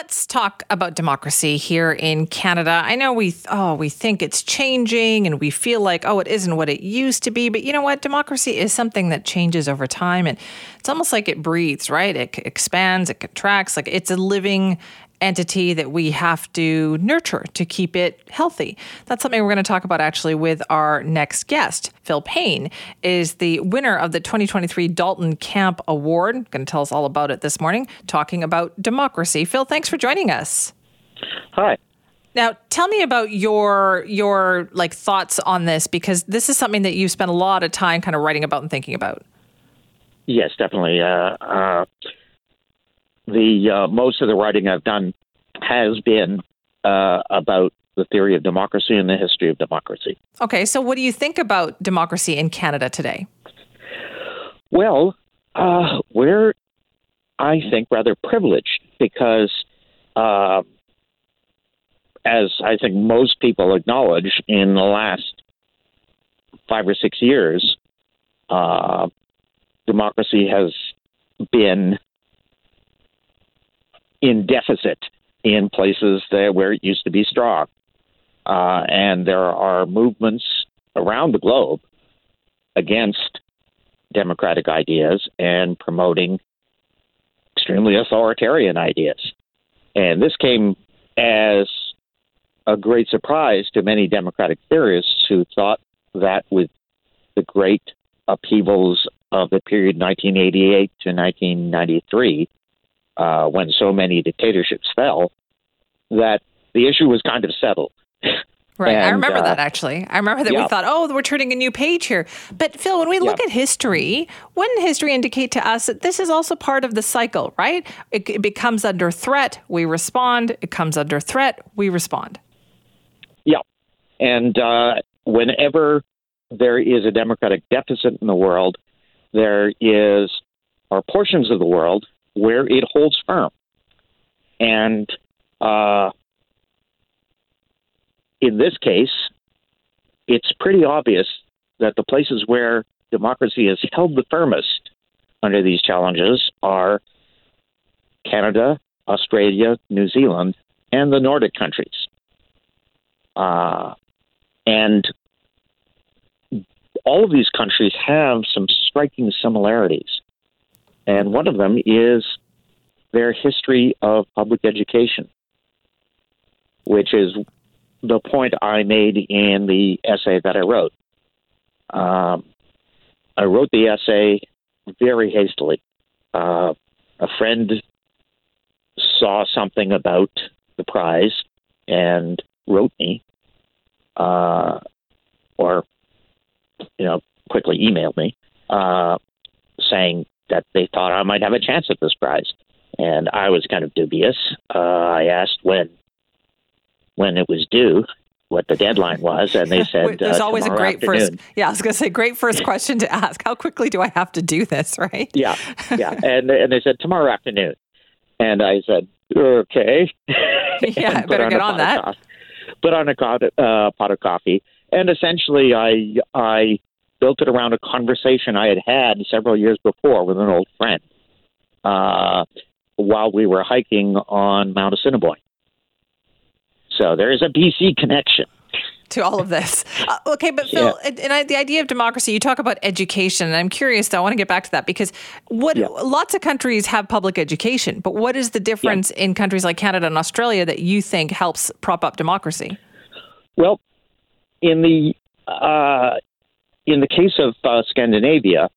Let's talk about democracy here in Canada. I know we oh we think it's changing and we feel like oh it isn't what it used to be, but you know what? Democracy is something that changes over time and it's almost like it breathes, right? It expands, it contracts, like it's a living entity that we have to nurture to keep it healthy. That's something we're going to talk about actually with our next guest. Phil Paine is the winner of the 2023 Dalton Camp Award. Going to tell us all about it this morning, talking about democracy. Phil, thanks for joining us. Hi. Now, tell me about your your like thoughts on this because this is something that you've spent a lot of time kind of writing about and thinking about. Yes, definitely. Uh, uh, the uh, most of the writing I've done has been uh, about the theory of democracy and the history of democracy. Okay, so what do you think about democracy in Canada today? Well, uh, we're, I think, rather privileged because, uh, as I think most people acknowledge, in the last five or six years, uh, democracy has been in deficit in places that, where it used to be strong. Uh, and there are movements around the globe against democratic ideas and promoting extremely authoritarian ideas. And this came as a great surprise to many democratic theorists who thought that with the great upheavals of the period 1988 to 1993, uh, when so many dictatorships fell, that the issue was kind of settled. Right. And, I remember uh, that actually. I remember that yeah. we thought, oh, we're turning a new page here. But Phil, when we look yeah. at history, wouldn't history indicate to us that this is also part of the cycle, right? It, it becomes under threat, we respond. It comes under threat, we respond. Yeah. And uh, whenever there is a democratic deficit in the world, there is, or portions of the world where it holds firm. And uh, in this case, it's pretty obvious that the places where democracy has held the firmest under these challenges are Canada, Australia, New Zealand, and the Nordic countries. Uh, and all of these countries have some striking similarities. And one of them is their history of public education, which is the point I made in the essay that I wrote. Um, I wrote the essay very hastily. Uh, a friend saw something about the prize and wrote me, uh, or you know, quickly emailed me, uh, saying that they thought I might have a chance at this prize. And I was kind of dubious. Uh, I asked when when it was due, what the deadline was, and they said there's uh, always a great afternoon. first. Yeah, I was going to say great first question to ask. How quickly do I have to do this? Right? Yeah, yeah, and and they said tomorrow afternoon, and I said okay. yeah, better get on that. put on a uh, pot of coffee, and essentially, I I built it around a conversation I had had several years before with an old friend uh, while we were hiking on Mount Assiniboine. So there is a BC connection to all of this. Uh, okay, but Phil, yeah. and I, the idea of democracy, you talk about education, and I'm curious. Though, I want to get back to that because what yeah. lots of countries have public education, but what is the difference yeah. in countries like Canada and Australia that you think helps prop up democracy? Well, in the uh, in the case of uh, Scandinavia,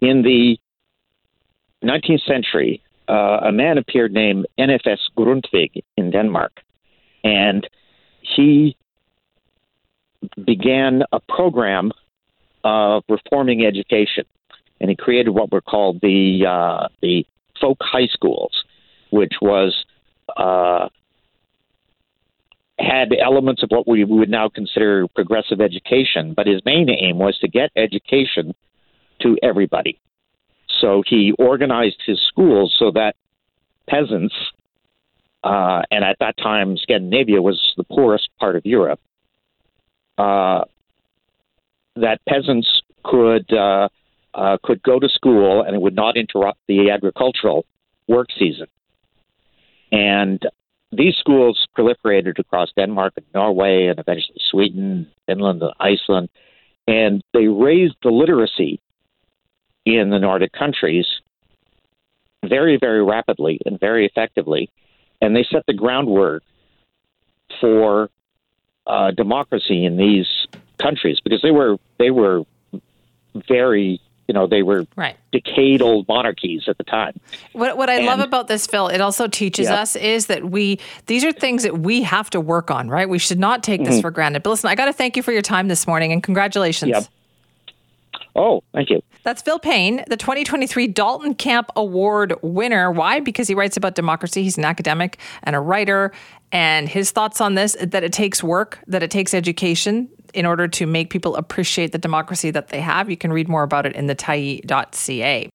in the 19th century, uh, a man appeared named N.F.S. Grundtvig in Denmark, and he began a program of reforming education, and he created what were called the uh, the folk high schools, which was uh, had elements of what we would now consider progressive education, but his main aim was to get education to everybody. So he organized his schools so that peasants, uh, and at that time Scandinavia was the poorest part of Europe, uh, that peasants could uh, uh could go to school and it would not interrupt the agricultural work season. And these schools proliferated across Denmark and Norway and eventually Sweden, Finland, and Iceland. And they raised the literacy in the Nordic countries very, very rapidly and very effectively. And they set the groundwork for uh, democracy in these countries because they were they were very you know they were right. Decayed old monarchies at the time. What what I and, love about this, Phil, it also teaches yeah. us is that we these are things that we have to work on, right? We should not take this mm-hmm. for granted. But listen, I got to thank you for your time this morning and congratulations. Yep. Oh, thank you. That's Phil Paine, the 2023 Dalton Camp Award winner. Why? Because he writes about democracy. He's an academic and a writer. And his thoughts on this that it takes work, that it takes education in order to make people appreciate the democracy that they have. You can read more about it in the tyee.ca.